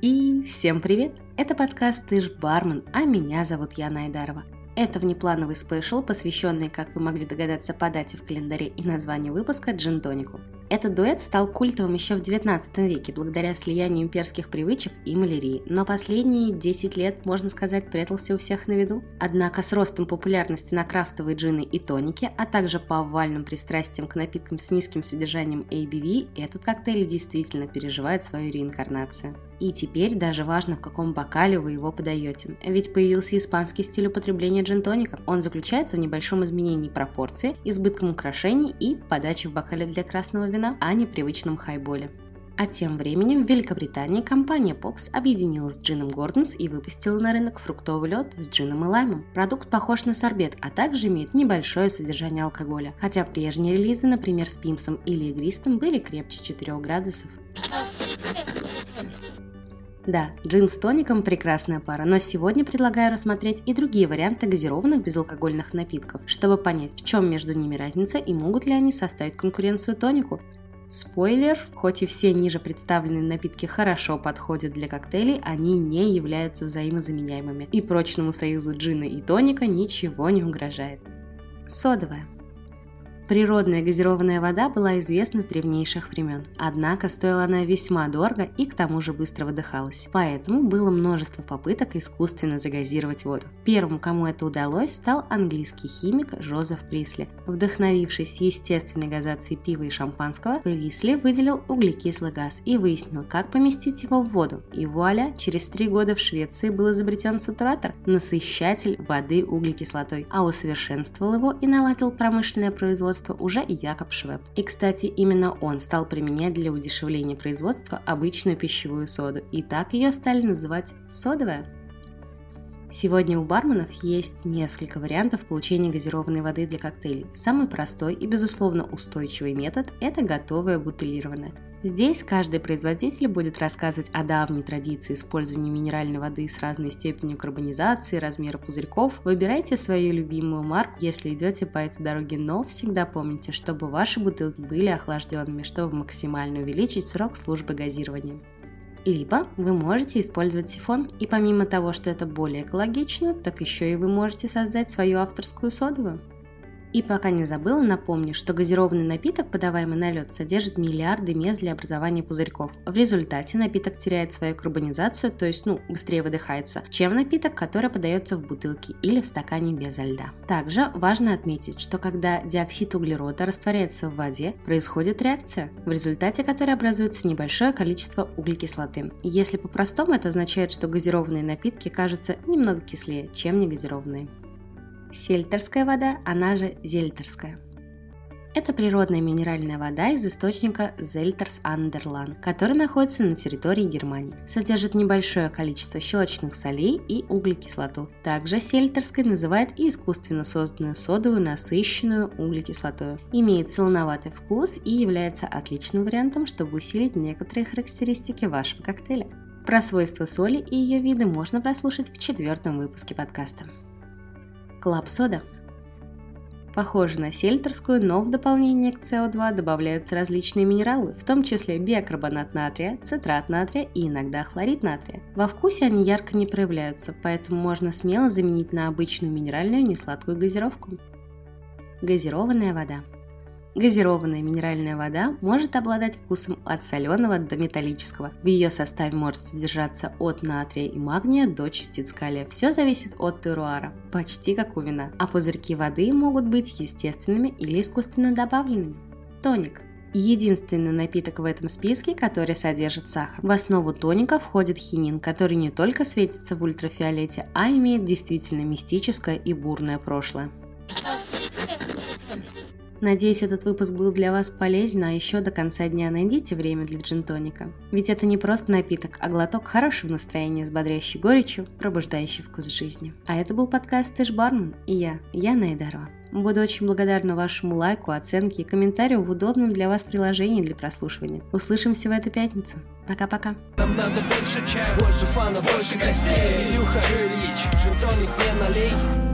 И всем привет! Это подкаст «Ты ж бармен», а меня зовут Яна Айдарова. Это внеплановый спешл, посвященный, как вы могли догадаться по дате в календаре и названию выпуска, джин-тонику. Этот дуэт стал культовым еще в 19 веке благодаря слиянию имперских привычек и малярии, но последние 10 лет, можно сказать, прятался у всех на виду. Однако с ростом популярности на крафтовые джины и тоники, а также по овальным пристрастиям к напиткам с низким содержанием ABV, этот коктейль действительно переживает свою реинкарнацию. И теперь даже важно, в каком бокале вы его подаете. Ведь появился испанский стиль употребления джин-тоника. Он заключается в небольшом изменении пропорции, избытком украшений и подачи в бокале для красного вина, а не привычном хайболе. А тем временем в Великобритании компания Pops объединилась с Джином Гордонс и выпустила на рынок фруктовый лед с джином и лаймом. Продукт похож на сорбет, а также имеет небольшое содержание алкоголя, хотя прежние релизы, например, с пимсом или игристым, были крепче 4 градусов. Да, джин с тоником – прекрасная пара, но сегодня предлагаю рассмотреть и другие варианты газированных безалкогольных напитков, чтобы понять, в чем между ними разница и могут ли они составить конкуренцию тонику. Спойлер, хоть и все ниже представленные напитки хорошо подходят для коктейлей, они не являются взаимозаменяемыми, и прочному союзу джина и тоника ничего не угрожает. Содовая. Природная газированная вода была известна с древнейших времен, однако стоила она весьма дорого и к тому же быстро выдыхалась. Поэтому было множество попыток искусственно загазировать воду. Первым, кому это удалось, стал английский химик Жозеф Присли. Вдохновившись естественной газацией пива и шампанского, Присли выделил углекислый газ и выяснил, как поместить его в воду. И вуаля, через три года в Швеции был изобретен сатуратор – насыщатель воды углекислотой, а усовершенствовал его и наладил промышленное производство производства уже и Якоб Швеб. И, кстати, именно он стал применять для удешевления производства обычную пищевую соду, и так ее стали называть содовая. Сегодня у барменов есть несколько вариантов получения газированной воды для коктейлей. Самый простой и, безусловно, устойчивый метод – это готовая бутылированная. Здесь каждый производитель будет рассказывать о давней традиции использования минеральной воды с разной степенью карбонизации, размера пузырьков. Выбирайте свою любимую марку, если идете по этой дороге, но всегда помните, чтобы ваши бутылки были охлажденными, чтобы максимально увеличить срок службы газирования. Либо вы можете использовать сифон, и помимо того, что это более экологично, так еще и вы можете создать свою авторскую содовую. И пока не забыла, напомню, что газированный напиток, подаваемый на лед, содержит миллиарды мест для образования пузырьков. В результате напиток теряет свою карбонизацию, то есть ну, быстрее выдыхается, чем напиток, который подается в бутылке или в стакане без льда. Также важно отметить, что когда диоксид углерода растворяется в воде, происходит реакция, в результате которой образуется небольшое количество углекислоты. Если по-простому, это означает, что газированные напитки кажутся немного кислее, чем негазированные. Сельтерская вода, она же зельтерская. Это природная минеральная вода из источника Зельтерс Андерлан, который находится на территории Германии. Содержит небольшое количество щелочных солей и углекислоту. Также сельтерской называют и искусственно созданную содовую насыщенную углекислотой. Имеет солоноватый вкус и является отличным вариантом, чтобы усилить некоторые характеристики вашего коктейля. Про свойства соли и ее виды можно прослушать в четвертом выпуске подкаста. Club soda. Похоже на сельтерскую, но в дополнение к СО2 добавляются различные минералы, в том числе бикарбонат натрия, цитрат натрия и иногда хлорид натрия. Во вкусе они ярко не проявляются, поэтому можно смело заменить на обычную минеральную несладкую газировку. Газированная вода. Газированная минеральная вода может обладать вкусом от соленого до металлического. В ее составе может содержаться от натрия и магния до частиц калия. Все зависит от терруара, почти как у вина. А пузырьки воды могут быть естественными или искусственно добавленными. Тоник Единственный напиток в этом списке, который содержит сахар. В основу тоника входит хинин, который не только светится в ультрафиолете, а имеет действительно мистическое и бурное прошлое. Надеюсь, этот выпуск был для вас полезен, а еще до конца дня найдите время для джинтоника. Ведь это не просто напиток, а глоток хорошего настроения с бодрящей горечью, пробуждающий вкус жизни. А это был подкаст Тэш Бармен и я, Яна Айдарова. Буду очень благодарна вашему лайку, оценке и комментарию в удобном для вас приложении для прослушивания. Услышимся в эту пятницу. Пока-пока. Нам надо больше чая, больше фана, больше гостей. Илюха Ильич, не налей.